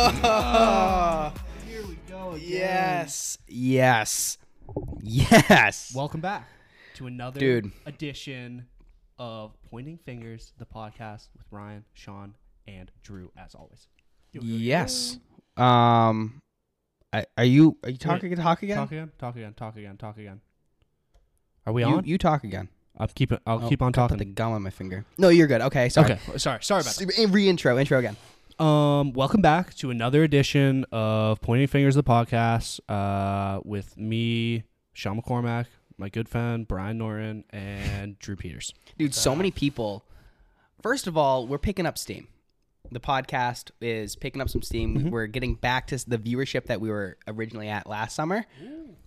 Oh, Here we go again. yes. Yes. Yes. Welcome back to another Dude. edition of Pointing Fingers, the podcast with Ryan, Sean, and Drew, as always. yes. Um I, are you are you talking talk again? Talk again. Talk again. Talk again. Talk again. Are we you, on? you talk again. I'll keep it. I'll Oh, keep on I put talking. the gum on my finger. No, you're good. Okay, sorry. Okay. Sorry. Sorry about that. S- Re-intro, intro again. Um, welcome back to another edition of Pointing Fingers, the podcast, uh, with me, Sean McCormack, my good friend Brian Norton, and Drew Peters. Dude, so many people. First of all, we're picking up steam. The podcast is picking up some steam. We're getting back to the viewership that we were originally at last summer.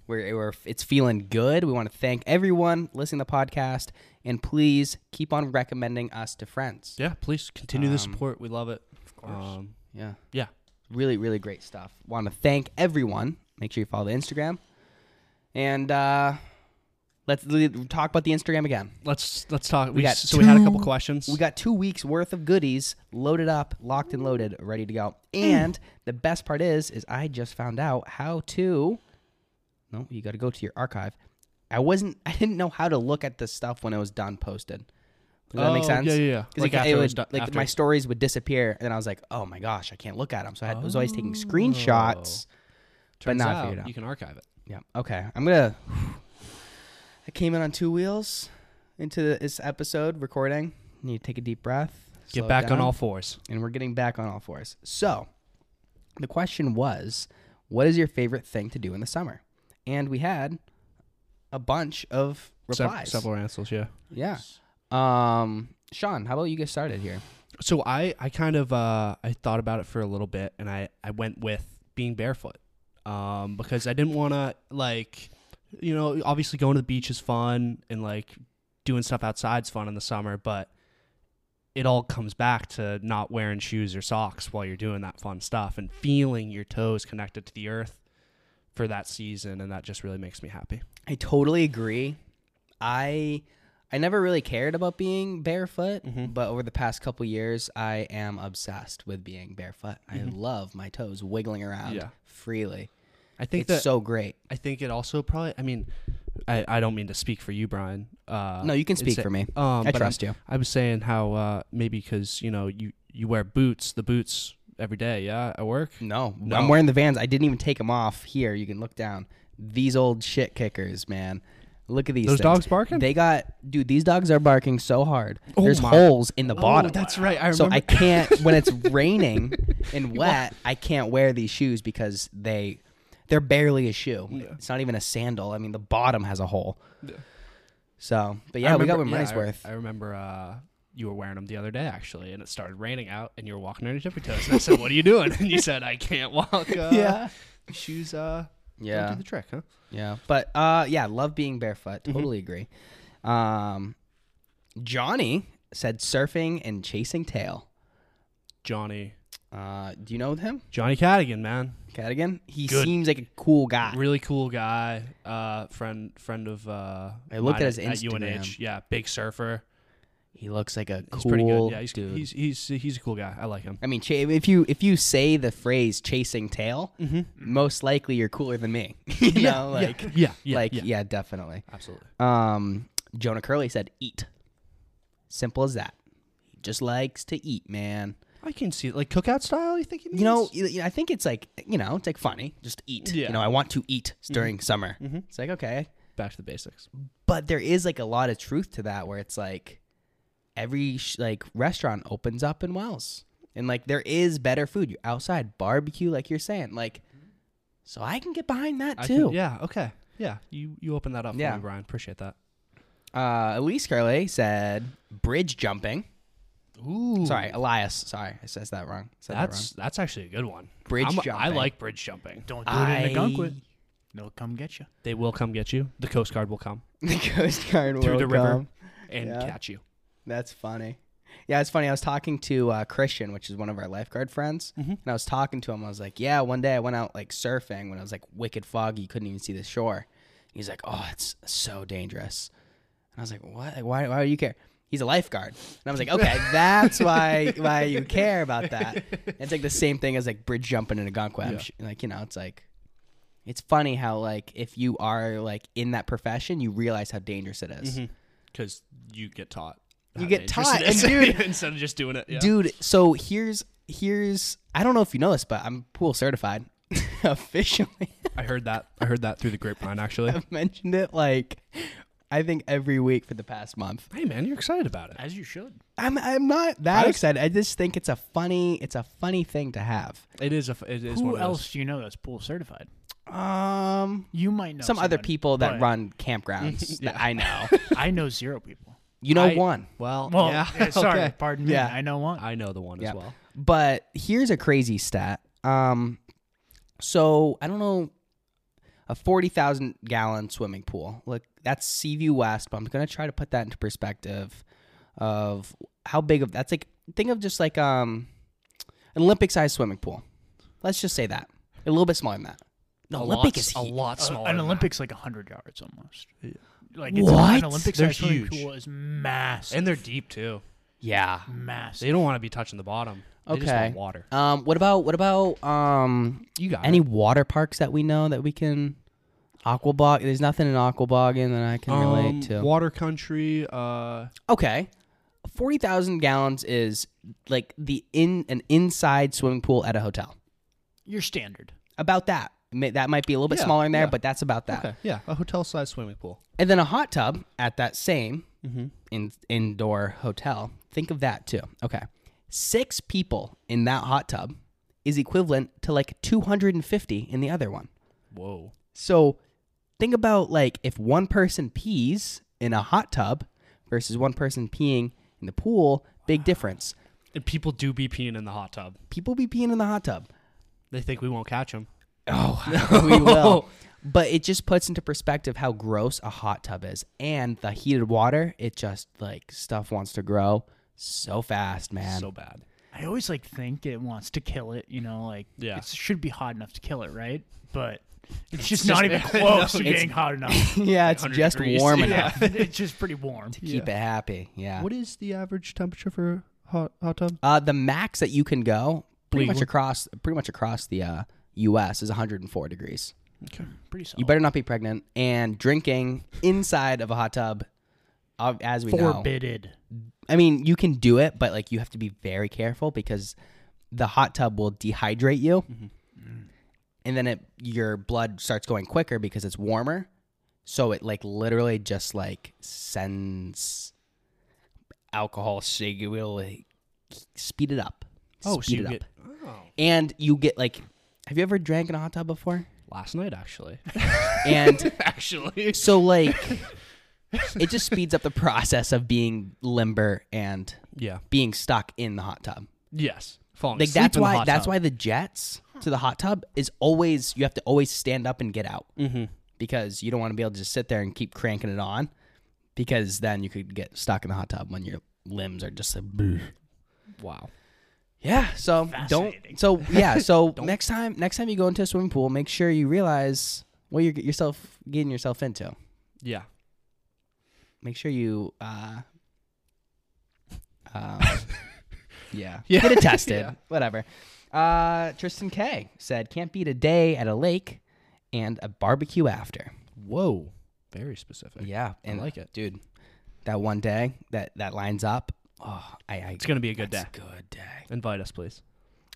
We're, we're it's feeling good. We want to thank everyone listening to the podcast, and please keep on recommending us to friends. Yeah, please continue the Um, support. We love it. Course. Um, Yeah, yeah. really, really great stuff. Want to thank everyone. Make sure you follow the Instagram, and uh, let's li- talk about the Instagram again. Let's let's talk. We, got so we had a couple two- questions. We got two weeks worth of goodies loaded up, locked and loaded, ready to go. And the best part is, is I just found out how to. No, you got to go to your archive. I wasn't. I didn't know how to look at the stuff when it was done posted. Does that make Oh, sense? Yeah, yeah, yeah. 'Cause Like it, after it it would, was like after my stories would disappear, and then I was like, "Oh my gosh, I can't look at them." So I, had, I was always taking screenshots. Oh. Turns now I out figured out. You can archive it. Yeah. Okay. I'm gonna. I came in on two wheels into this episode recording. Need to take a deep breath. slow Get it back on down, all fours. and we're getting back on all fours. So, the question was, what is your favorite thing to do in the summer? And we had a bunch of Sev- replies. several answers. Yeah. Yeah. Um, Sean, how about you get started here? So I I kind of uh I thought about it for a little bit, and I I went with being barefoot, um because I didn't want to like, you know, obviously going to the beach is fun and like doing stuff outside's fun in the summer, but it all comes back to not wearing shoes or socks while you're doing that fun stuff and feeling your toes connected to the earth for that season, and that just really makes me happy. I totally agree. I I never really cared about being barefoot, Mhm. but over the past couple years, I am obsessed with being barefoot. I love my toes wiggling around Yeah. freely. I think It's that so great. I think it also probably. I mean, I, I don't mean to speak for you, Brian. Uh, No, you can speak for me. Um, I trust you. I was saying how uh, maybe because you know you you wear boots, the boots every day, yeah, at work. No, No. I'm wearing the Vans. I didn't even take them off. Here, you can look down. These old shit kickers, man. Look at these. Those things. dogs barking? They got, dude. These dogs are barking so hard. Oh There's my- holes in the Oh, bottom. that's right. I remember. so. I can't when it's raining and wet. I can't wear these shoes because they they're barely a shoe. Yeah. It's not even a sandal. I mean, the bottom has a hole. Yeah. So, but I yeah, we got remember- what money's yeah, I- worth. I remember uh, you were wearing them the other day actually, and it started raining out, and you were walking on your tippy toes. And I said, "What are you doing?" And you said, "I can't walk." Uh, yeah, shoes. Uh, yeah, do the trick, huh? yeah. But uh, yeah, love being barefoot. Mm-hmm. Totally agree. Um, Johnny said surfing and chasing tail. Johnny, Uh, do you know him, Johnny Cadigan, man, Cadigan? He Good. seems like a cool guy. really cool guy. Uh, friend, friend of. Uh, I looked mine at his Instagram. UNH. Yeah, big surfer. He looks like a He's cool pretty good. Yeah, he's, dude. he's he's he's a cool guy. I like him. I mean, cha- if you if you say the phrase "chasing tail," Mm-hmm. most likely you're cooler than me. you know, like yeah, yeah, like yeah, yeah. definitely. absolutely. Um, Jonah Curley said, "Eat." Simple as that. He just likes to eat, man. I can see it. Like cookout style. You think he means? You know, you- you- I think it's like you know, it's like funny. Just eat. Yeah. You know, I want to eat during summer. Mhm. It's like okay, back to the basics. but there is like a lot of truth to that, where it's like every sh- like restaurant opens up in Wells, and like there is better food. You're outside barbecue, like you're saying, like. So I can get behind that I too. can- yeah. Okay. Yeah. You you open that up Yeah. for me, Brian. Appreciate that. Uh, Elise Curley said bridge jumping. Ooh. Sorry, Elias. Sorry, I says that wrong. Said that That's that's actually a good one. Bridge I'm- I jumping. like bridge jumping. Don't do it in I- the Gunkwit. They'll come get you. They will come get you. The Coast Guard will come the Coast Guard will come. through will the river come. and Yeah. catch you. That's funny. Yeah, it's funny. I was talking to uh, Christian, which is one of our lifeguard friends, Mhm. and I was talking to him. I was like, "Yeah, one day I went out like surfing when it was like wicked foggy, you couldn't even see the shore." He's like, "Oh, it's so dangerous." And I was like, "What? Why? Why do you care?" He's a lifeguard. And I was like, okay, that's why why you care about that. It's like the same thing as like bridge jumping in Algonquin. Yeah. Sh- Like, you know, it's like it's funny how like if you are like in that profession, you realize how dangerous it is. Because you get taught. You get taught, and dude- instead of just doing it. Yeah. Dude, so here's here's I don't know if you know this, but I'm pool certified officially. I heard that. I heard that through the grapevine. Actually. I've mentioned it like I think every week for the past month. hey man, you're excited about it. As you should. I'm I'm not that I was- excited. I just think it's a funny it's a funny thing to have. It is a. f- It is Who one of those- else do you know that's pool certified? Um You might know some other somebody, people that but run campgrounds that I know. I know zero people. You know I- one. Well, Well, yeah. yeah, sorry, okay. pardon me. Yeah. I know one. I know the one Yeah. as well. But here's a crazy stat. Um, so I don't know, a forty thousand gallon swimming pool. Look, that's Seaview West, but I'm gonna try to put that into perspective of how big of that's like. Think of just like um, an Olympic sized swimming pool. Let's just say that a little bit smaller than that. The A Olympic lot, is a hu- lot Uh, smaller. an than Olympic's like hundred yards almost. Yeah. Like it's What? an Olympic They're sized swimming huge. pool is massive. and they're deep too. Yeah. massive. They don't want to be touching the bottom. They just Okay. want water. Um, what about what about um You got any it. water parks that we know that we can aquabog? There's nothing in Aquaboggan that I can relate Um, to. Water country. Uh, Okay. 40,000 gallons is like the in an inside swimming pool at a hotel. Your standard. About that. That might be a little bit Yeah, smaller in there, yeah. but that's about that. okay. Yeah, a hotel sized swimming pool. And then a hot tub at that same Mm-hmm. in, indoor hotel. Think of that too. Okay. Six people in that hot tub is equivalent to like 250 in the other one. Whoa. So think about like if one person pees in a hot tub versus one person peeing in the pool, big difference. And people do be peeing in the hot tub. People be peeing in the hot tub. They think we won't catch them. Oh, we will. But it just puts into perspective how gross a hot tub is. And the heated water, it just like stuff wants to grow so fast, man. So bad. I always like think it wants to kill it. You know, like Yeah. it should be hot enough to kill it, right? But it's just just- not even no, close to it's- being hot enough. yeah, it's 100 just degrees. warm Yeah. enough it's just pretty warm. to keep it happy. Yeah. What is the average temperature for a hot hot tub? Uh, the max that you can go pretty much Legal. across pretty much across the uh, U.S. is 104 degrees. Okay. Pretty solid. You better not be pregnant and drinking inside of a hot tub. uh, As we know, Forbidden. I mean, you can do it, but like you have to be very careful because the hot tub will dehydrate you, and then it your blood starts going quicker because it's warmer. So it like literally just like sends alcohol. So will like, speed it up. Oh, so speed you it get up, oh. and you get like. Have you ever drank in a hot tub before? last night actually. And actually. so like, it just speeds up the process of being limber and Yeah. being stuck in the hot tub. Yes. Falling like asleep that's in the why hot that's tub. why the jets to the hot tub is always you have to always stand up and get out Mm-hmm. because you don't want to be able to just sit there and keep cranking it on because then you could get stuck in the hot tub when your limbs are just like "Bleh." Wow. Yeah so don't so yeah so next time next time you go into a swimming pool make sure you realize what you're yourself getting yourself into Yeah. make sure you uh um, yeah. Yeah. get it tested Yeah. whatever uh tristan k said can't beat a day at a lake and a barbecue after Whoa. Very specific. yeah I and like it. dude that one day that that lines up oh i, I It's gonna be a good that's day. good day Invite us, please.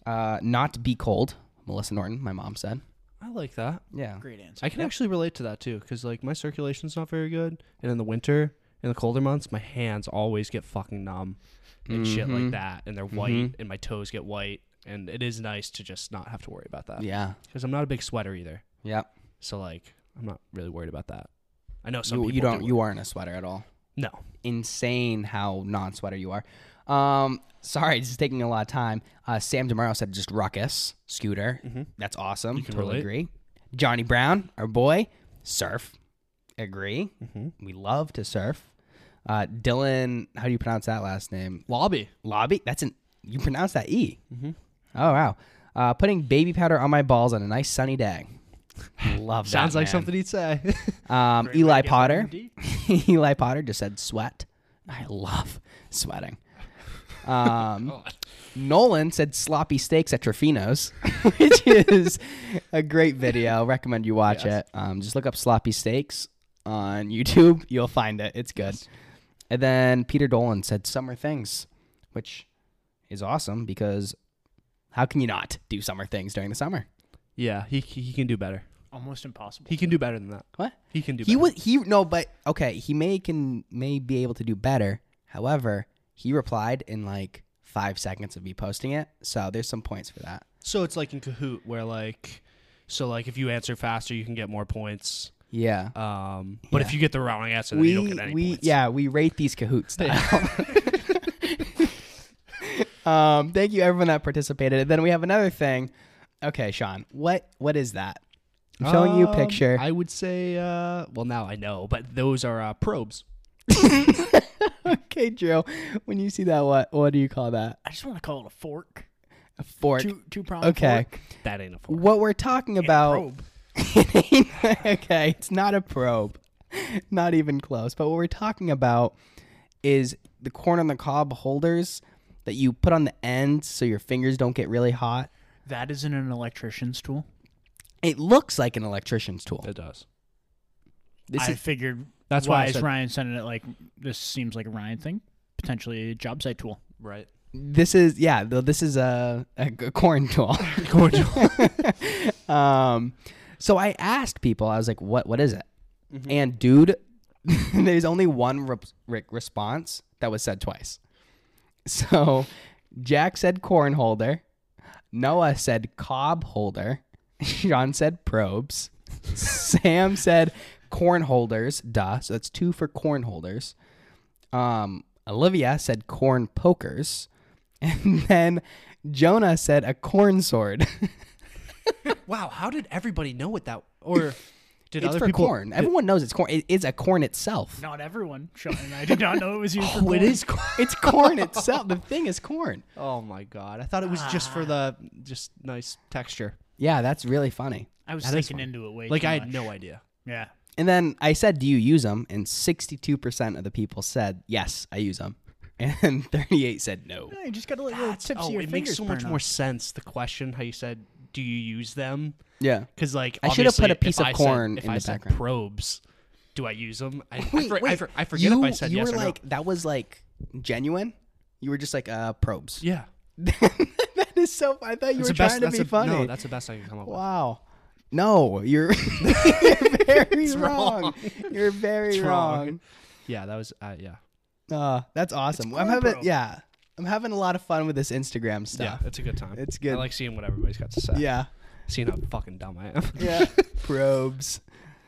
uh not be cold melissa norton my mom said I like that. yeah Great answer. I can actually relate to that too, because like my circulation's not very good, and in the winter, in the colder months, my hands always get fucking numb and shit like Mhm. that, and they're white, Mhm. and my toes get white, and it is nice to just not have to worry about that. yeah Because I'm not a big sweater either, yep so like I'm not really worried about that. I know you, some people you don't do you aren't a sweater at all no. insane how non-sweater you are. Um, sorry, this is taking a lot of time. Uh, Sam Demaro said just ruckus scooter. Mhm. That's awesome. You can totally relate. agree. Johnny Brown, our boy, surf. Agree. Mhm. We love to surf. Uh, Dylan, how do you pronounce that last name? Lobby. Lobby. That's an you pronounce that e. Mhm. Oh wow. Uh, putting baby powder on my balls on a nice sunny day. Love that. Sounds like man. something he'd say. Um, Eli Potter. Eli Potter just said sweat. I love sweating. Um, Nolan said sloppy steaks at Trofino's, which is a great video. Recommend you watch Yes. it. Um, just look up sloppy steaks on YouTube. You'll find it. It's good. And then Peter Dolan said summer things, which is awesome because how can you not do summer things during the summer? Yeah, he he can do better. Almost impossible. He can do better than that. What? He can do. He better. was he no, but okay, he may can may be able to do better. However, he replied in like five seconds of me posting it, so there's some points for that. So it's like in Kahoot, where like, so like if you answer faster, you can get more points. Yeah. Um, but Yeah. if you get the wrong answer, then we you don't get any we points. yeah we rate these Kahoot style. um, thank you everyone that participated. And then we have another thing. Okay, Sean, what what is that? I'm showing you a Um, picture. I would say, uh, well, now I know, but those are uh, probes. okay, Joe, when you see that, what what do you call that? I just want to call it a fork. A fork. Two two prong. Okay. Fork. That ain't a fork. What we're talking about Probe. okay, it's not a probe. Not even close. But what we're talking about is the corn on the cob holders that you put on the end so your fingers don't get really hot. That isn't an electrician's tool. It looks like an electrician's tool. It does. This I is figured. That's why why I is said Ryan sending it like this? Seems like a Ryan thing. Potentially a job site tool. right. this is yeah, though this is a corn tool. Corn tool. um so I asked people, I was like, what what is it? Mm-hmm. And dude, there's only one re- re- response that was said twice. So Jack said corn holder, Noah said cob holder, Sean said probes, Sam said corn holders, duh. So that's two for corn holders. Um, Olivia said corn pokers, and then Jonah said a corn sword. wow, how did everybody know what that? Or did it's other for people? corn. did- Everyone knows it's corn. It is a corn itself. Not everyone. Sean and I did not know it was used for oh, corn. it is corn. It's corn itself. The thing is corn. Oh my god! I thought it was just for ah. the just nice texture. Yeah, that's really funny. I was That is thinking into it way Like too I had much. no idea. Yeah. And then I said, "Do you use them?" And sixty-two percent of the people said, "Yes, I use them," and thirty-eight said, "No." Yeah, you just got to let your That's- tips oh, of your it makes so much burn more sense. The question, how you said, "Do you use them?" Yeah. Because like I should have put a piece of I said- corn if in I the said background. Probes. Do I use them? I, I, Wait, I, wait. for- I forget you, if I said you yes were like that was like genuine. You were just like uh probes. Yeah. that is so. I thought you That's were best. trying to be the, funny. No, that's the best I can come up with. wow. No, you're, you're very wrong. wrong. You're very wrong. wrong. Yeah, that was. Uh, yeah. Uh, that's awesome. I'm having probe. yeah. I'm having a lot of fun with this Instagram stuff. Yeah, it's a good time. It's good. I like seeing what everybody's got to say. Yeah. Seeing how fucking dumb I am. Yeah. Probes.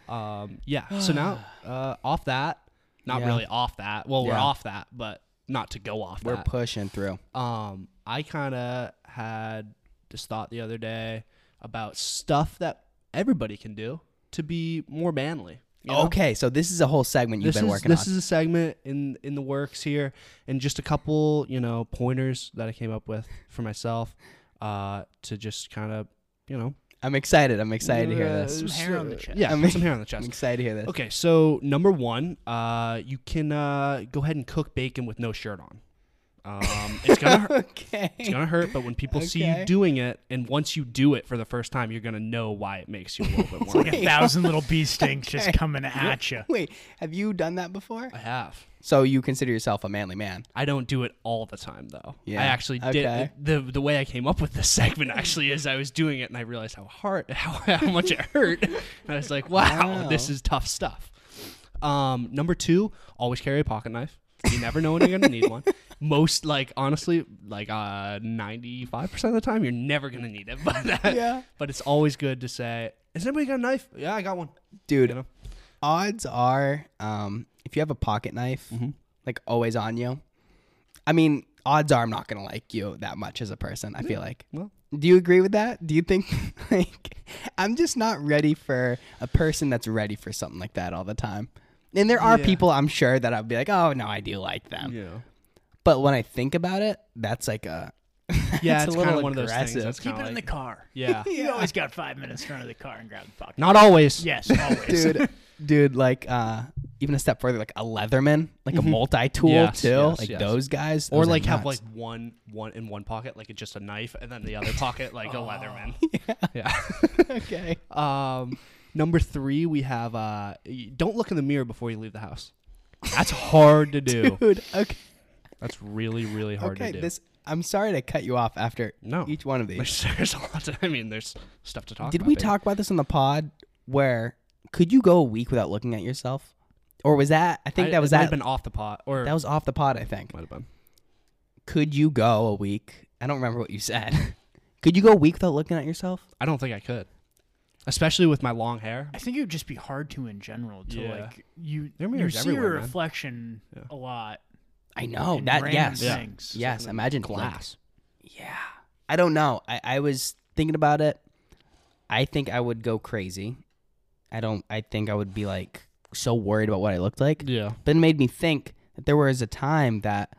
Um, yeah. So now, uh, off that, not Yeah. really off that. Well, we're Yeah. off that, but not to go off We're that. pushing through. um, I kind of had this thought the other day about stuff that everybody can do to be more manly. you know? Okay, so this is a whole segment you've this been is working this on. is a segment in in the works here, and just a couple you know pointers that I came up with for myself, uh, to just kind of you know I'm excited. I'm excited to hear this. Some hair on the chest. Yeah, I'm- some hair on the chest. I'm excited to hear this. Okay, so number one, uh, you can uh, go ahead and cook bacon with no shirt on. Um, it's gonna hurt. Okay. It's gonna hurt, but when people see Okay. you doing it, and once you do it for the first time, you're gonna know why it makes you a little bit more. Like a thousand little bee stings just coming at you. Wait, have you done that before? I have. So you consider yourself a manly man? I don't do it all the time though. Yeah. I actually Okay. did the the way I came up with this segment actually is I was doing it and I realized how hard how, how much it hurt. And I was like, wow, Wow. this is tough stuff. Um, number two, always carry a pocket knife. You never know when you're gonna need one. Most like honestly, like uh ninety five percent of the time, you're never gonna need it. But Yeah. but it's always good to say, "Has anybody got a knife? Yeah, I got one." Dude, You know? odds are, um, if you have a pocket knife, Mm-hmm. like always on you, I mean, odds are I'm not gonna like you that much as a person. I feel like. Well, Do you agree with that? Do you think like I'm just not ready for a person that's ready for something like that all the time? And there are Yeah. people I'm sure that I'd be like, oh no, I do like them. yeah, But when I think about it, that's like a yeah, It's it's, a kind little of one of those things. aggressive. That's Keep kinda it in the like- car. Yeah, You always got five minutes in front of the car and grab the pocket. not always. Yes, always. dude, dude, like uh, even a step further, like a Leatherman, like a multi-tool Mm-hmm. Yes, too, yes, like yes. those guys, or those are like have nuts. like one one in one pocket, like just a knife, and then the other pocket like a Leatherman. Yeah. okay. Um, number three, we have uh, y- don't look in the mirror before you leave the house. That's hard to do. Dude, okay, That's really really hard okay. to do. This I'm sorry to cut you off after no, each one of these. there's, there's a lot. To, I mean, there's stuff to talk. About. Did about we talk about this on the pod? Where could you go a week without looking at yourself, or was that? I think I- that was it might that. have been off the pot, or that was off the pot. I think. might have been. Could you go a week? I don't remember what you said. could you go a week without looking at yourself? I don't think I could, especially with my long hair. I think it would just be hard to in general to Yeah. like you There are you mirrors see your man. reflection Yeah. a lot. I know in that. random Yes. Yeah. things. Yes. Imagine like, Glass. Yeah. I don't know. I, I was thinking about it. I think I would go crazy. I don't I think I would be like so worried about what I looked like. Yeah. But it made me think that there was a time that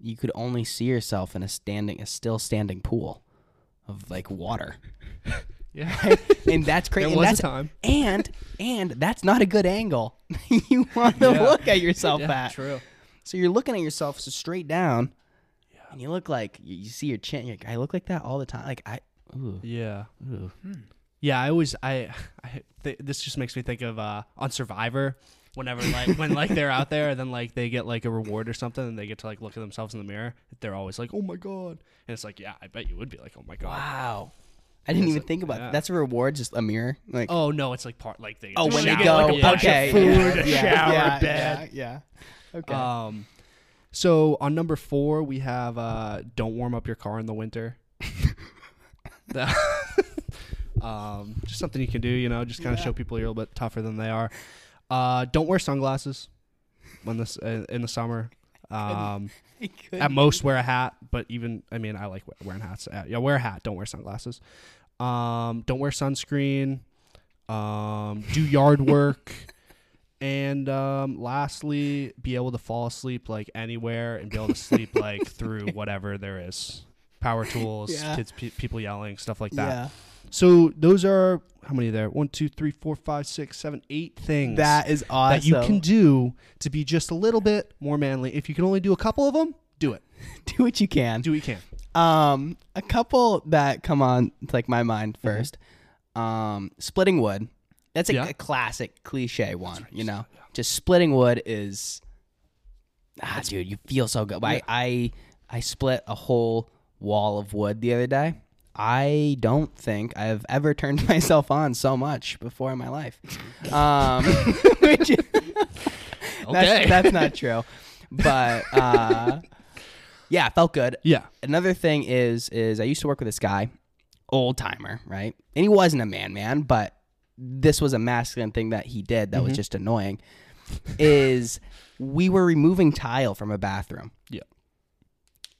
you could only see yourself in a standing a still standing pool of like water. Yeah. and that's crazy. There and was that's a time. and and that's not a good angle. you want to Yeah. look at yourself Yeah, at. true. So you're looking at yourself so straight down, yeah. and you look like you, you see your chin. You're like, I look like that all the time. Like I, ooh, Yeah. ooh. Hmm. Yeah, I always I, I th- this just makes me think of uh on Survivor whenever like when like they're out there and then like they get like a reward or something and they get to like look at themselves in the mirror, they're always like, "Oh my god." And it's like, "Yeah, I bet you would be like, "Oh my god." wow. I didn't even like- think about yeah. that. That's a reward, just a mirror. Like Oh no, it's like part like they oh, when shower. they go, like a bunch of okay, food, yeah, a yeah, shower, yeah, bed. yeah, yeah. Okay. Um so on number 4 we have uh don't warm up your car in the winter. Um just something you can do, you know, just kind of Yeah. show people you're a little bit tougher than they are. Uh don't wear sunglasses when this uh, in the summer. Um I couldn't at most wear a hat, but even I mean I like wearing hats. Uh, yeah, wear a hat, don't wear sunglasses. Um don't wear sunscreen. Um do yard work. And um, lastly, be able to fall asleep like anywhere and be able to sleep like through whatever there is, power tools, Yeah. kids, pe- people yelling, stuff like that. Yeah, So those are how many there? One, two, three, four, five, six, seven, eight things that is awesome. that you can do to be just a little bit more manly. If you can only do a couple of them, do it. do what you can. Do what you can. Um, a couple that come on to like my mind Mm-hmm. 1st Um, splitting wood. That's a, Yeah. a classic cliche one. You know, just splitting wood is. Ah, dude, you feel so good. I, I I split a whole wall of wood the other day. I don't think I've ever turned myself on so much before in my life. Um, which Okay. that's, that's not true, but uh, yeah, it felt good Yeah. another thing is is I used to work with this guy, old timer, right? And he wasn't a man man, but this was a masculine thing that he did that was Mm-hmm. just annoying. is we were removing tile from a bathroom. Yeah.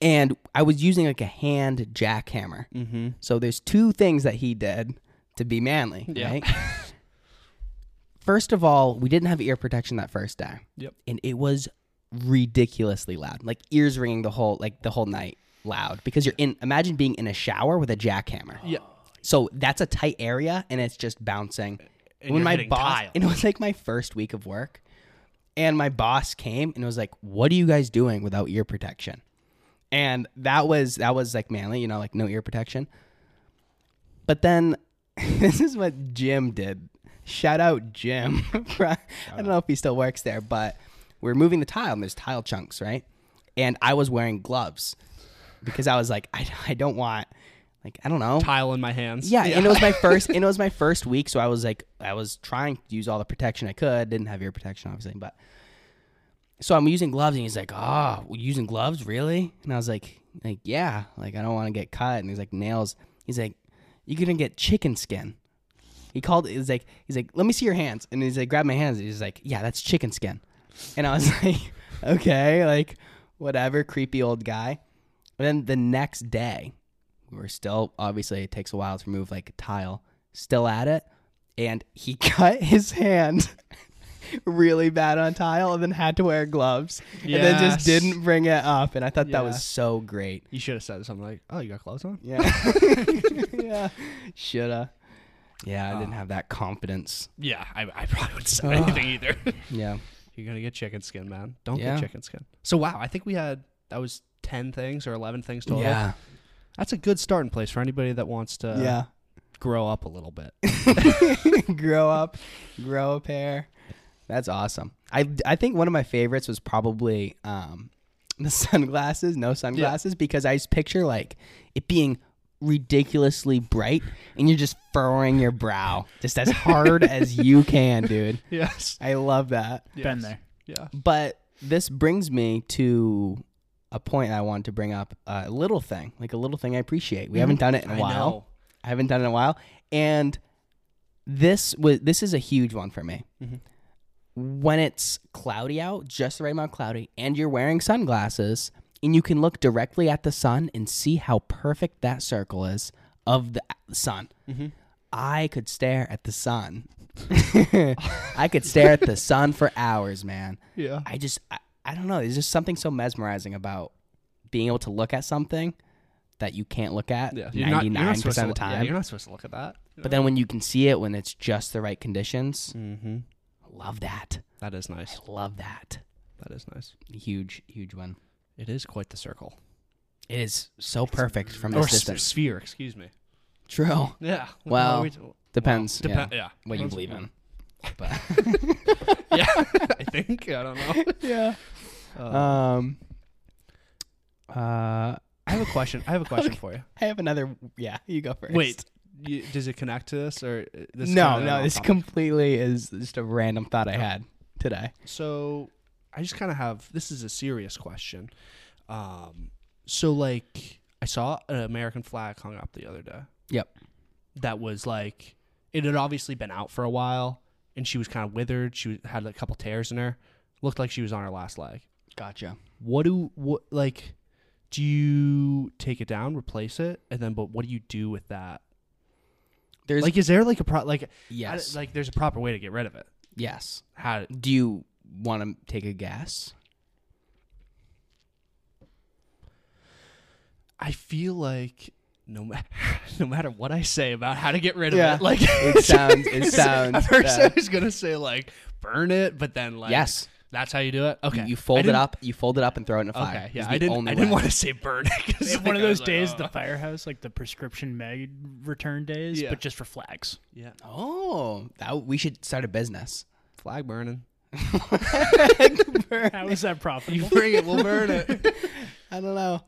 And I was using like a hand jackhammer. Mm-hmm. So there's two things that he did to be manly, Yeah. right? First of all, we didn't have ear protection that first day. Yep. And it was ridiculously loud. Like ears ringing the whole like the whole night loud because you're in imagine being in a shower with a jackhammer. Yeah. So that's a tight area and it's just bouncing. And when my boss tile. and it was like my first week of work and my boss came and was like, "What are you guys doing without ear protection?" And that was that was like manly, you know, like no ear protection. But then this is what Jim did. Shout out Jim. I don't know if he still works there, but we're moving the tile and there's tile chunks, right? And I was wearing gloves because I was like, I, I don't want, like, I don't know. Tile in my hands. Yeah, and it was my first and it was my first week, so I was like I was trying to use all the protection I could. Didn't have ear protection obviously, but so I'm using gloves and he's like, "Oh, using gloves, really?" And I was like, like, "Yeah, like I don't want to get cut." And he's like, "Nails." He's like, "You're to get chicken skin." He called was like he's like, "Let me see your hands." And he's like, "Grab my hands." He's like, "Yeah, that's chicken skin." And I was like, "Okay, like whatever, creepy old guy." And then the next day, we were still obviously it takes a while to remove like a tile still at it and he cut his hand really bad on tile and then had to wear gloves and then just didn't bring it up and i thought that was so great You should have said something like, "Oh, you got gloves on." yeah yeah shoulda yeah i didn't Oh. have that confidence Yeah, I, I probably wouldn't say anything either. yeah You're gonna get chicken skin, man. Don't Yeah. get chicken skin. So wow, I think we had that was ten things or eleven things total. Yeah. That's a good starting place for anybody that wants to yeah. grow up a little bit. grow up, grow a pair. That's awesome. I I think one of my favorites was probably um, the sunglasses, no sunglasses, because I just picture like it being ridiculously bright and you're just furrowing your brow just as hard as you can, dude. yes. I love that. Been there. Yeah. But this brings me to a point I wanted to bring up a little thing, like a little thing I appreciate. We haven't done it in a I while. know. I haven't done it in a while, and this was this is a huge one for me. Mhm. When it's cloudy out, just the right amount of cloudy, and you're wearing sunglasses, and you can look directly at the sun and see how perfect that circle is of the sun. Mhm. I could stare at the sun. I could stare at the sun for hours, man. Yeah. I just I, I don't know. There's just something so mesmerizing about being able to look at something that you can't look at Yeah. ninety nine supposed percent of the time. Yeah, you're not supposed to look at that. but then when you can see it when it's just the right conditions, Mm-hmm. Love that. That is nice. I love that. That is nice. Huge, huge one. It is quite the circle. It is so perfect from or s- sphere, excuse me. True. Yeah. Well, we Depends. Well, yeah, yeah. what you believe in. But yeah. I think. I don't know. yeah. Uh, Um. Uh. I have a question. I have a question for you. I have another. Yeah, you go first. Wait, you, does it connect to this or uh, this? no, no. This topic? completely is just a random thought I had today. So I just kind of have this is a serious question. Um, so like I saw an American flag hung up the other day. Yep. That was like it had obviously been out for a while, and she was kind of withered. She had a couple tears in her. Looked like she was on her last leg. Gotcha. What do what like? Do you take it down, replace it, and then but what do you do with that? There's like, is there like a pro like I- yes, like there's a proper way to get rid of it? yes. How Do you want to take a guess? I feel like no matter no matter what I say about how to get rid of Yeah. it, like It sounds. It sounds. At first, I was gonna say like burn it, but then like yes. That's how you do it. Okay, You, you fold it up. You fold it up and throw it in a fire. Okay, yeah, I didn't. only I didn't way. want to say burn it. 'cause, They have like, one of I those was like, days, oh. the firehouse, like the prescription mag return days, Yeah. but just for flags. yeah, Oh, that we should start a business. flag burning. How is that profitable? You profitable? bring it, we'll burn it. I don't know.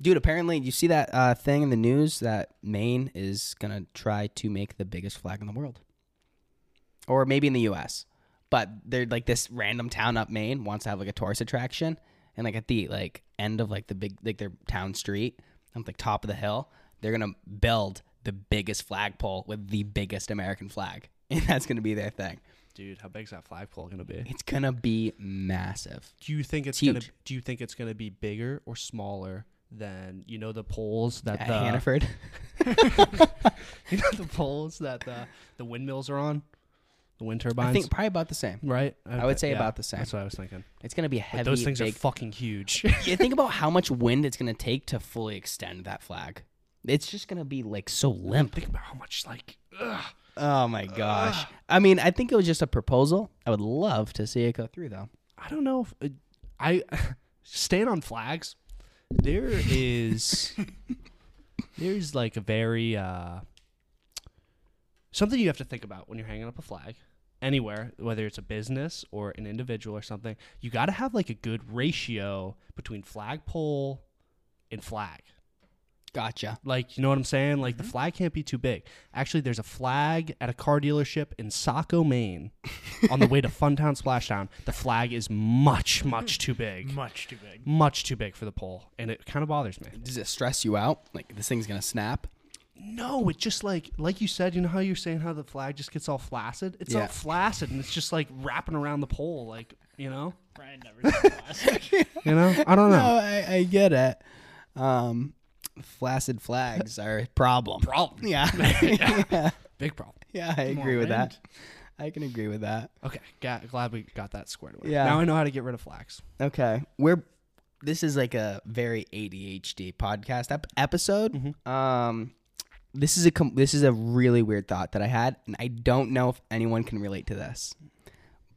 Dude, apparently, you see that uh, thing in the news that Maine is going to try to make the biggest flag in the world. Or maybe in the U.S. But they're like this random town up Maine wants to have like a tourist attraction. And like at the like end of like the big, like their town street, on like top of the hill, they're going to build the biggest flagpole with the biggest American flag. And that's going to be their thing. Dude, how big's that flagpole gonna be? It's going to be massive. Do you think it's, It's gonna? huge. Do you think it's gonna be bigger or smaller than you know the poles that At the Hannaford. you know the poles that the the windmills are on, the wind turbines. I think probably about the same. right. I would say yeah, about the same. That's what I was thinking. It's going to be a But heavy. those things big, are fucking huge. you think about how much wind it's going to take to fully extend that flag. It's just going to be like so limp. Think about how much like. Ugh. Oh my gosh. I mean, I think it was just a proposal. I would love to see it go through though. I don't know if uh, I stand on flags. There is there's like a very uh something you have to think about when you're hanging up a flag anywhere, whether it's a business or an individual or something. You got to have like a good ratio between flagpole and flag. Gotcha. Like, you know what I'm saying? Like, the mm-hmm. flag can't be too big. Actually, there's a flag at a car dealership in Saco, Maine, on the way to Funtown Splashdown. The flag is much, much too big. Much too big. Much too big for the pole. And it kind of bothers me. Does it stress you out? Like this thing's going to snap? No, it just like, like you said, you know how you're saying how the flag just gets all flaccid? It's Yeah. all flaccid and it's just like wrapping around the pole. Like, you know? Brian never did classic. You know? I don't No, know. I, I get it. Um, flaccid flags are a problem. Problem. Yeah. yeah. Big problem. Yeah, I More agree with wind. that. I can agree with that. Okay. Got, glad we got that squared away. Yeah. Now I know how to get rid of flags. Okay, we're this is like a very ADHD podcast ep- episode. Um, this is a com- this is a really weird thought that I had, and I don't know if anyone can relate to this.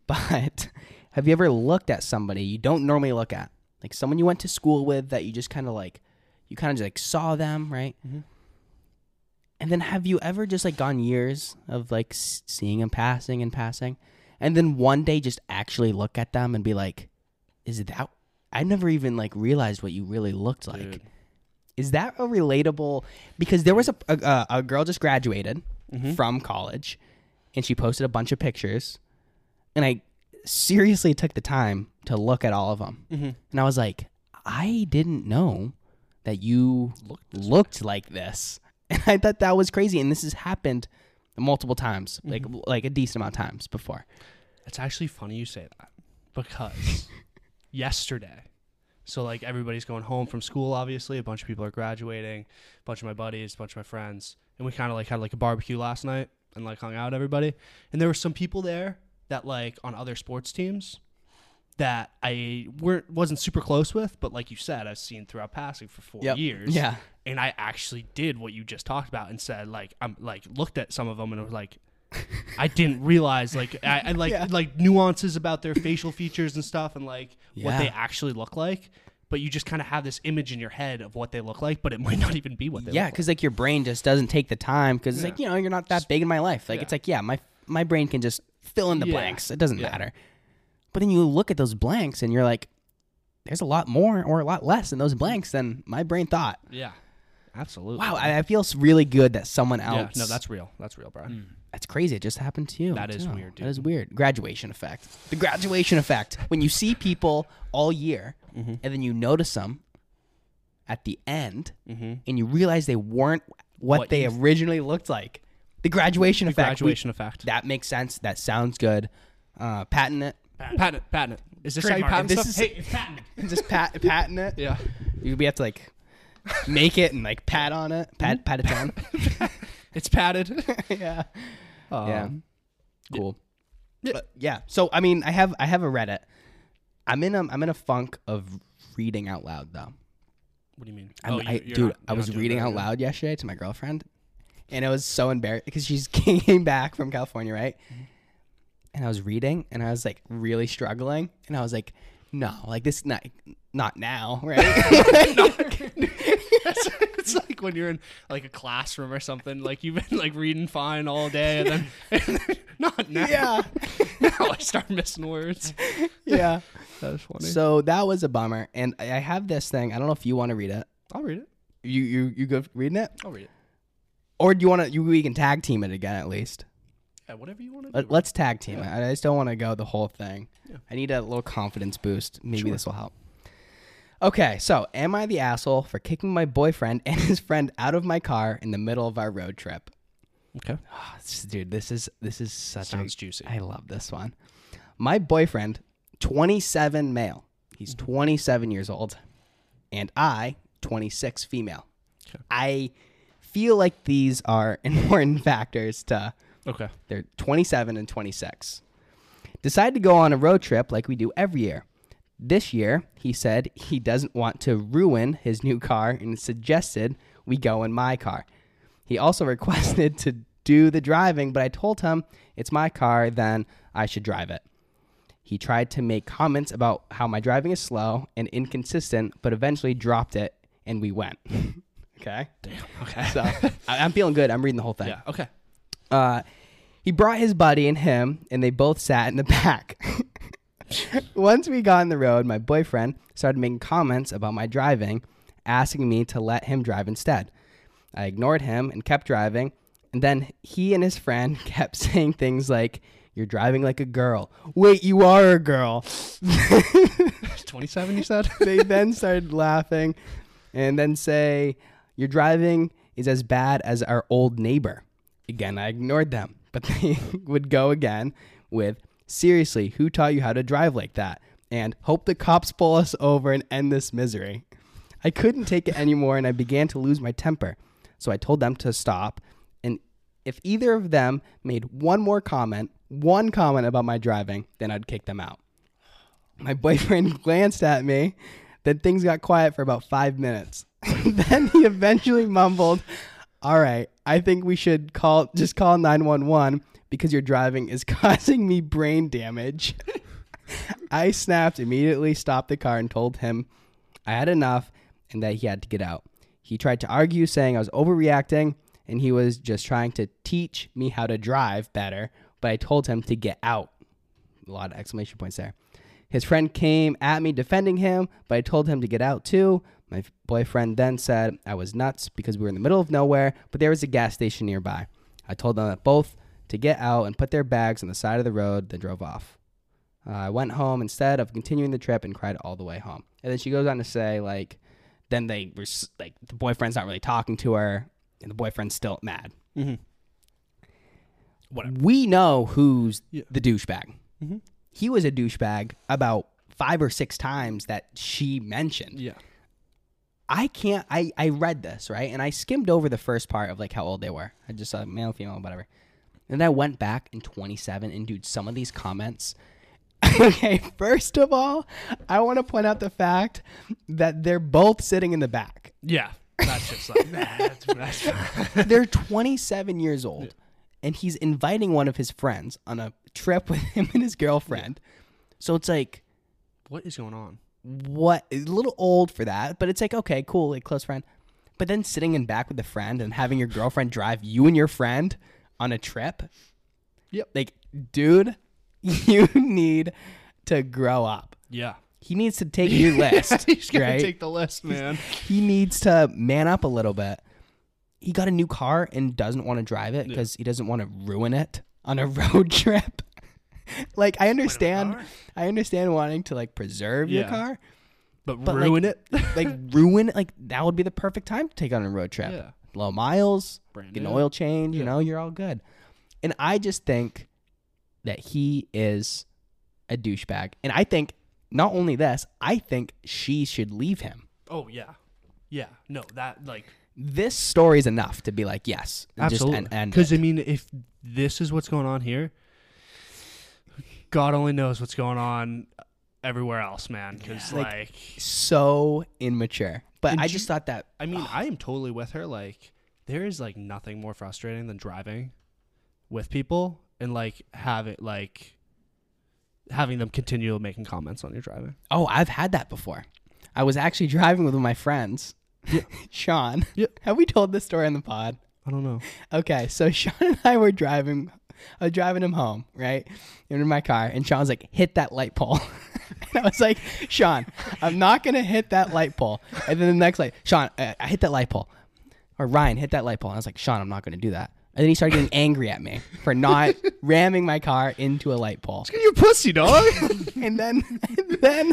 But have you ever looked at somebody you don't normally look at? Like someone you went to school with that you just kind of like, you kind of just like saw them, right? Mhm. And then have you ever just like gone years of like seeing them passing and passing, and then one day just actually look at them and be like, is that? I never even like realized what you really looked like. Dude. Is that a relatable? Because there was a a, a- girl just graduated Mhm. from college, and she posted a bunch of pictures, and I seriously took the time to look at all of them, Mhm. and I was like, I didn't know that you Looked looked like this, and I thought that was crazy, and this has happened multiple times, like like a decent amount of times before. It's actually funny you say that because yesterday, so like everybody's going home from school. Obviously, a bunch of people are graduating. A bunch of my buddies, a bunch of my friends, and we kind of like had like a barbecue last night and like hung out everybody. And there were some people there that like on other sports teams that I weren't wasn't super close with, but like you said, I've seen throughout passing for four Yep. years. Yeah, and I actually did what you just talked about and said like I'm like looked at some of them and was like I didn't realize like I, I like Yeah. like nuances about their facial features and stuff and like what they actually look like. But you just kind of have this image in your head of what they look like, but it might not even be what they yeah, because like your brain just doesn't take the time because it's like you know you're not that big in my life. Like Yeah. it's like yeah, my my brain can just fill in the Yeah. blanks. It doesn't Yeah. matter. But then you look at those blanks and you're like, there's a lot more or a lot less in those blanks than my brain thought. Yeah, absolutely. Wow, I, I feel really good that someone else. yeah, else. no, that's real. That's real, Brian. that's crazy. It just happened to you. That is too. weird, That is weird. Graduation effect. The graduation effect. When you see people all year Mhm. and then you notice them at the end Mm-hmm. and you realize they weren't what, What they you- originally looked like. The graduation The effect. We- graduation effect. that makes sense. That sounds good. Uh, patent it. Patent it. Patent it. Is this how you patent This stuff? is- hey, it's patented. Just pat, patent it. Yeah. You we have to like make it and like pat on it. Pat pat it down. It's padded. yeah. yeah. Um, Cool. Yeah. But, yeah. So I mean, I have I have a Reddit. I'm in a I'm in a funk of reading out loud though. What do you mean? I'm, Oh, I, dude, not- I was reading that out now? loud yesterday to my girlfriend, and it was so embarrassing because she's came back from California, right? Mm-hmm. And I was reading, and I was like really struggling, and I was like, no, like this not not now, right? it's, it's like when you're in like a classroom or something. Like you've been like reading fine all day, and then, and then not now. yeah, now I start missing words. yeah. That's funny. So that was a bummer, and I have this thing. I don't know if you want to read it. I'll read it. You you you good reading it, I'll read it. or do you want to? You we can tag team it again at least. Yeah, whatever you want to do. Let, let's tag team it. I just don't want to go the whole thing. Yeah. I need a little confidence boost. Maybe Sure. this will help. Okay, so am I the asshole for kicking my boyfriend and his friend out of my car in the middle of our road trip? okay. Oh, this- dude, this is this is such Sounds a juicy. I love this one. My boyfriend, 27 male. He's mm-hmm. 27 years old, and I, 26 female. Okay. I feel like these are important factors to Okay. they're 27 and 26. Decided to go on a road trip like we do every year. This year, he said he doesn't want to ruin his new car and suggested we go in my car. He also requested to do the driving, but I told him it's my car, then I should drive it. He tried to make comments about how my driving is slow and inconsistent, but eventually dropped it and we went. okay? Damn. Okay. So I- I'm feeling good. I'm reading the whole thing. yeah. Okay. Uh, he brought his buddy and him, and they both sat in the back. Once we got on the road, my boyfriend started making comments about my driving, asking me to let him drive instead. I ignored him and kept driving, and then he and his friend kept saying things like, You're driving like a girl. Wait, you are a girl. 27. You said. they then started laughing and then say, Your driving is as bad as our old neighbor. Again, I ignored them, but they would go again with, Seriously, who taught you how to drive like that? And hope the cops pull us over and end this misery. I couldn't take it anymore and I began to lose my temper. So I told them to stop. And if either of them made one more comment, one comment about my driving, then I'd kick them out. My boyfriend glanced at me. Then things got quiet for about five minutes. then he eventually mumbled, All right, I think we should call just call 911 because your driving is causing me brain damage. I snapped, immediately stopped the car, and told him I had enough and that he had to get out. He tried to argue, saying I was overreacting and he was just trying to teach me how to drive better, but I told him to get out. A lot of exclamation points there. His friend came at me defending him, but I told him to get out too. My boyfriend then said I was nuts because we were in the middle of nowhere, but there was a gas station nearby. I told them that both to get out and put their bags on the side of the road, then drove off. Uh, I went home instead of continuing the trip and cried all the way home. And then she goes on to say, like, then they were like, the boyfriend's not really talking to her, and the boyfriend's still mad. Mm-hmm. Whatever. We know who's Yeah. the douchebag. Mhm. He was a douchebag about five or six times that she mentioned. Yeah. I can't. I I read this right, and I skimmed over the first part of like how old they were. I just saw male, female, whatever. And then I went back in 27, and dude, some of these comments. okay, first of all, I want to point out the fact that they're both sitting in the back. Yeah. That's just like that's, that's They're 27 years old, and he's inviting one of his friends on a trip with him and his girlfriend. So it's like, what is going on? What? A little old for that, but it's like okay, cool, like close friend. But then sitting in back with a friend and having your girlfriend drive you and your friend on a trip. Yep. Like, dude, you need to grow up. Yeah. He needs to take your list. He's gonna right? take the list, man. he needs to man up a little bit. He got a new car and doesn't want to drive it because he doesn't want to ruin it on a road trip. like I understand, I understand wanting to like preserve your car, But, But, like, ruin it. like ruin it. Like that would be the perfect time to take on a road trip. yeah. Low miles, Brand get an new. oil change. You know, you're all good. And I just think that he is a douchebag, and I think not only this, I think she should leave him. Oh yeah. Yeah. No, that like this story is enough to be like, yes, absolutely. Just end, end Because. I mean, if this is what's going on here, God only knows what's going on everywhere else, man. Because Like- like, so immature. But I just thought that I mean, I am totally with her. Like, there is like nothing more frustrating than driving with people and like having like having them continue making comments on your driving. oh, I've had that before. I was actually driving with my friends, Sean. Yeah. Have we told this story on the pod? I don't know. Okay, so Sean and I were driving. I was driving him home, right? In my car, and Sean's like, "Hit that light pole," and I was like, "Sean, I'm not gonna hit that light pole." And then the next light, Sean, I hit that light pole, or Ryan hit that light pole, and I was like, "Sean, I'm not gonna do that." And then he started getting angry at me for not ramming my car into a light pole. You pussy dog. And then, and then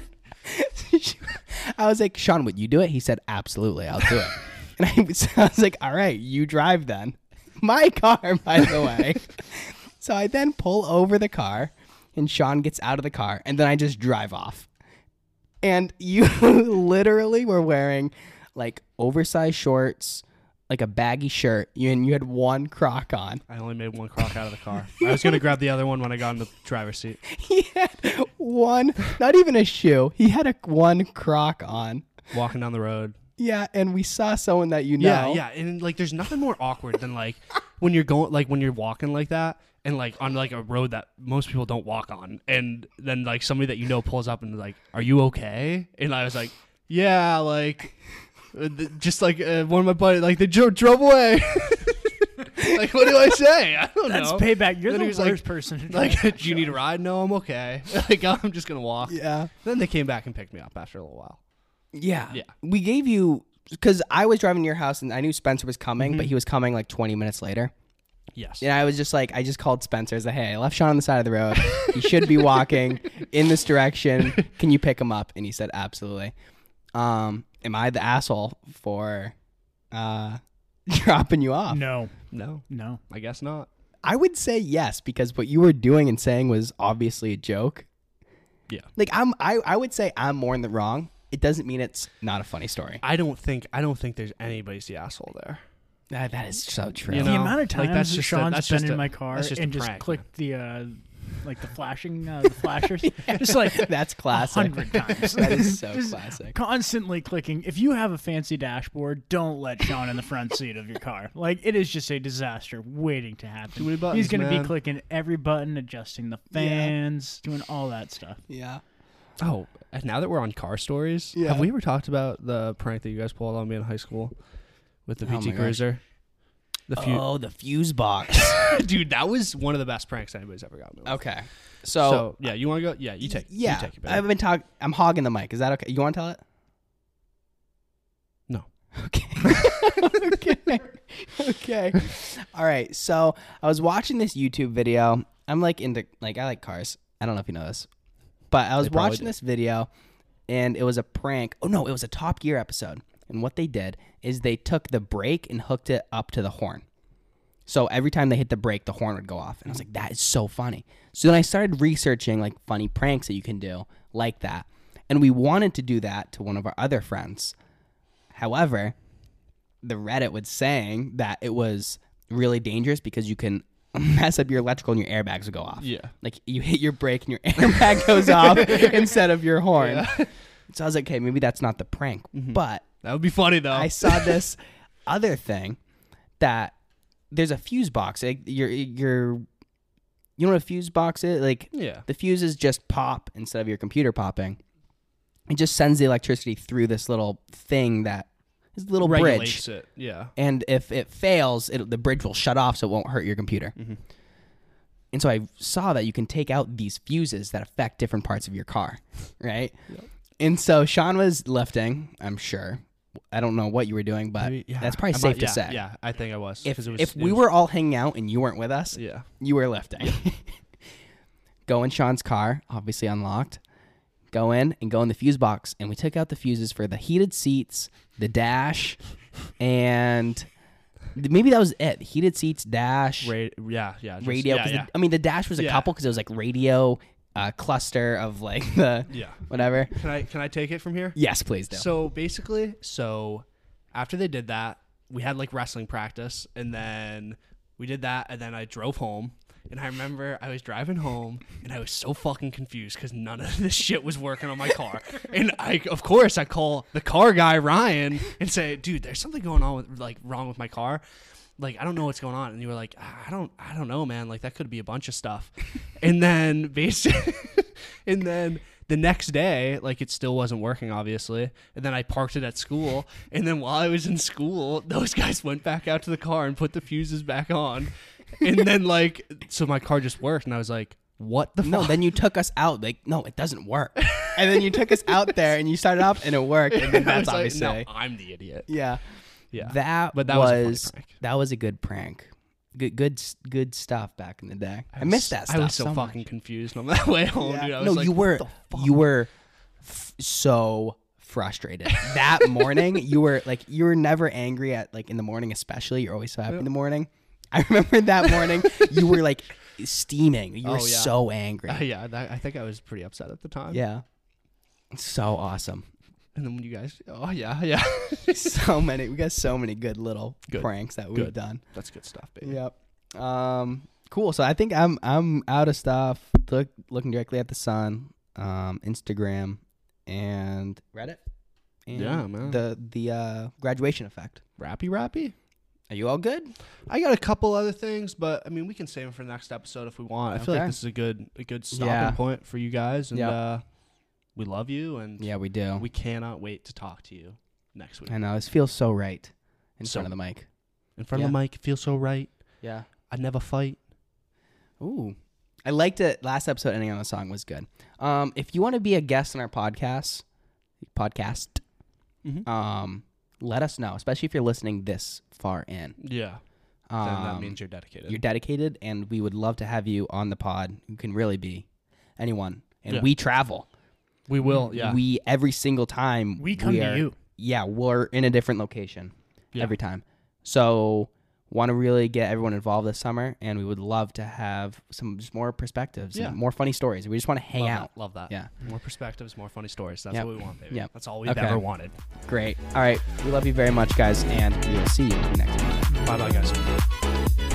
I was like, Sean, would you do it? He said, absolutely, I'll do it. And I was, I was like, all right, you drive then. My car, by the way. So I then pull over the car, and Sean gets out of the car, and then I just drive off. And you literally were wearing like oversized shorts, like a baggy shirt, you- and you had one croc on. I only made one croc out of the car. I was gonna grab the other one when I got in the driver's seat. He had one, not even a shoe. He had a one croc on. Walking down the road. Yeah, and we saw someone that you know. Yeah, yeah, and like, there's nothing more awkward than like when you're going, like when you're walking like that, and like on like a road that most people don't walk on, and then like somebody that you know pulls up and like, "Are you okay?" And I was like, "Yeah," like, uh, just like uh, one of my buddies, like they dro- drove away. like, what do I say? I don't know That's know. payback. You're Then the he was worst like- person. Like, drive. do you need a ride? No, I'm okay. Like, I'm just gonna walk. Yeah. Then they came back and picked me up after a little while. Yeah. Yeah. We gave you because I was driving to your house and I knew Spencer was coming, Mm-hmm. but he was coming like 20 minutes later. Yes. And I was just like, I just called Spencer. I said, hey, I left Sean on the side of the road. he should be walking in this direction. Can you pick him up? And he said, absolutely. Um, am I the asshole for uh, dropping you off? no, No, no. I guess not. I would say yes because what you were doing and saying was obviously a joke. Yeah. Like I'm, I, I would say I'm more in the wrong. It doesn't mean it's not a funny story. I don't think I don't think there's anybody's the asshole there. That, that is so true. You the amount of like, times that's that just a- Sean's that's been just in a- my car just and just prank, clicked the uh, like the flashing, uh, the flashers. Just like That's a classic. hundred times. That is so Just classic. Constantly clicking. If you have a fancy dashboard, don't let Sean in the front seat of your car. Like it is just a disaster waiting to happen. Too many He's gonna be clicking every button, adjusting the fans, doing all that stuff. Yeah. Oh, and now that we're on car stories, Yeah. have we ever talked about the prank that you guys pulled on me in high school with the Oh my PT gosh. Cruiser? The few, Oh, the fuse box. dude, that was one of the best pranks anybody's ever gotten. me okay. So, So, yeah, you want to go? Yeah, you take. yeah, you take it. baby. I've been talking. I'm hogging the mic. Is that okay? You want to tell it? No. Okay. okay. Okay. All right. So I was watching this YouTube video. I'm like into like I like cars. I don't know if you know this, but I was watching do. this video, and it was a prank. Oh no, it was a Top Gear episode. And what they did is they took the brake and hooked it up to the horn. So every time they hit the brake, the horn would go off. And I was like, that is so funny. So then I started researching like funny pranks that you can do like that. And we wanted to do that to one of our other friends. However, the Reddit was saying that it was really dangerous because you can mess up your electrical and your airbags will go off. Yeah. Like you hit your brake and your airbag goes off instead of your horn. So I was like, okay, maybe that's not the prank. Mm-hmm. But That would be funny though. I saw this other thing that there's a fuse box. Like your your you know what a fuse box is? Like yeah. the fuses just pop instead of your computer popping. It just sends the electricity through this little thing that little bridge. It. Yeah. And if it fails, it, the bridge will shut off so it won't hurt your computer. Mm-hmm. And so I saw that you can take out these fuses that affect different parts of your car, right? And so Sean was lifting, I'm sure. I don't know what you were doing, but yeah. that's probably I safe might- to yeah, say. Yeah, I think I was. If, was, if we was- were all hanging out and you weren't with us, yeah. you were lifting. go in Sean's car, obviously unlocked. Go in and go in the fuse box, and we took out the fuses for the heated seats, the dash, and maybe that was it. Heated seats, dash, Ra- yeah, yeah. just- radio. Yeah, 'cause yeah. The, I mean, the dash was a Yeah. couple because it was like radio, uh, cluster of like the yeah. whatever. Can I can I take it from here? Yes, please do. So basically, so after they did that, we had like wrestling practice, and then we did that, and then I drove home. And I remember I was driving home, and I was so fucking confused because none of this shit was working on my car. and I, of course, I call the car guy Ryan and say, "Dude, there's something going on with like wrong with my car." Like I don't know what's going on, and you were like, "I don't, I don't know, man. Like that could be a bunch of stuff." and then basically, and then the next day, like it still wasn't working, obviously. And then I parked it at school. And then while I was in school, those guys went back out to the car and put the fuses back on. And then like, so my car just worked, and I was like, "What the no, fuck?" then you took us out. Like, no, it doesn't work. and then you took us out there, and you started up, and it worked. And then I that's like, obviously no, I'm the idiot. yeah. Yeah, That, But that was a funny was, prank. that was a good prank. Good, good, s- good stuff back in the day. I, was- missed that stuff. I was so, much. fucking confused on that way home, dude. I was no, like, you "What were the fuck?" you were f- so frustrated that morning. You were like you were never angry at like in the morning, especially. You're always so happy in the morning. I remember that morning you were like steaming. You were Oh, yeah. so angry. Uh, yeah, that, I think I was pretty upset at the time. yeah, so awesome. And then when you guys, oh yeah, yeah, so many. We got so many good little Good. pranks that we've Good. done. that's good stuff, baby. Yep. Um. Cool. So I think I'm I'm out of stuff. Look, looking directly at the sun, um, Instagram, and Reddit. And Yeah, man. The the uh, graduation effect. Rappy, rappy. Are you all good? I got a couple other things, but I mean, we can save them for the next episode if we want. I feel Okay. like this is a good a good stopping Yeah. point for you guys, and Yep. uh, we love you, and Yeah, we do. we cannot wait to talk to you next week. I know this feels so right in So- front of the mic. In front of the mic, it feels so right. Yeah. I never fight. Ooh. I liked it. Last episode ending on the song was good. Um, if you want to be a guest on our podcast, podcast, Mhm. um, let us know. Especially if you're listening this far in. Yeah, Um, then that means you're dedicated. you're dedicated, and we would love to have you on the pod. You can really be anyone, and Yeah. we travel. we will. Yeah, We every single time We come to are- you. Yeah, we're in a different location Yeah. every time. So want to really get everyone involved this summer, and we would love to have some just more perspectives, Yeah. and more funny stories. We just want to hang love out. That. Love that. Yeah. more perspectives, more funny stories. That's Yep. what we want, baby. Yep. That's all we've Okay. ever wanted. Great. All right. We love you very much, guys, and we will see you next week. Bye, bye, guys.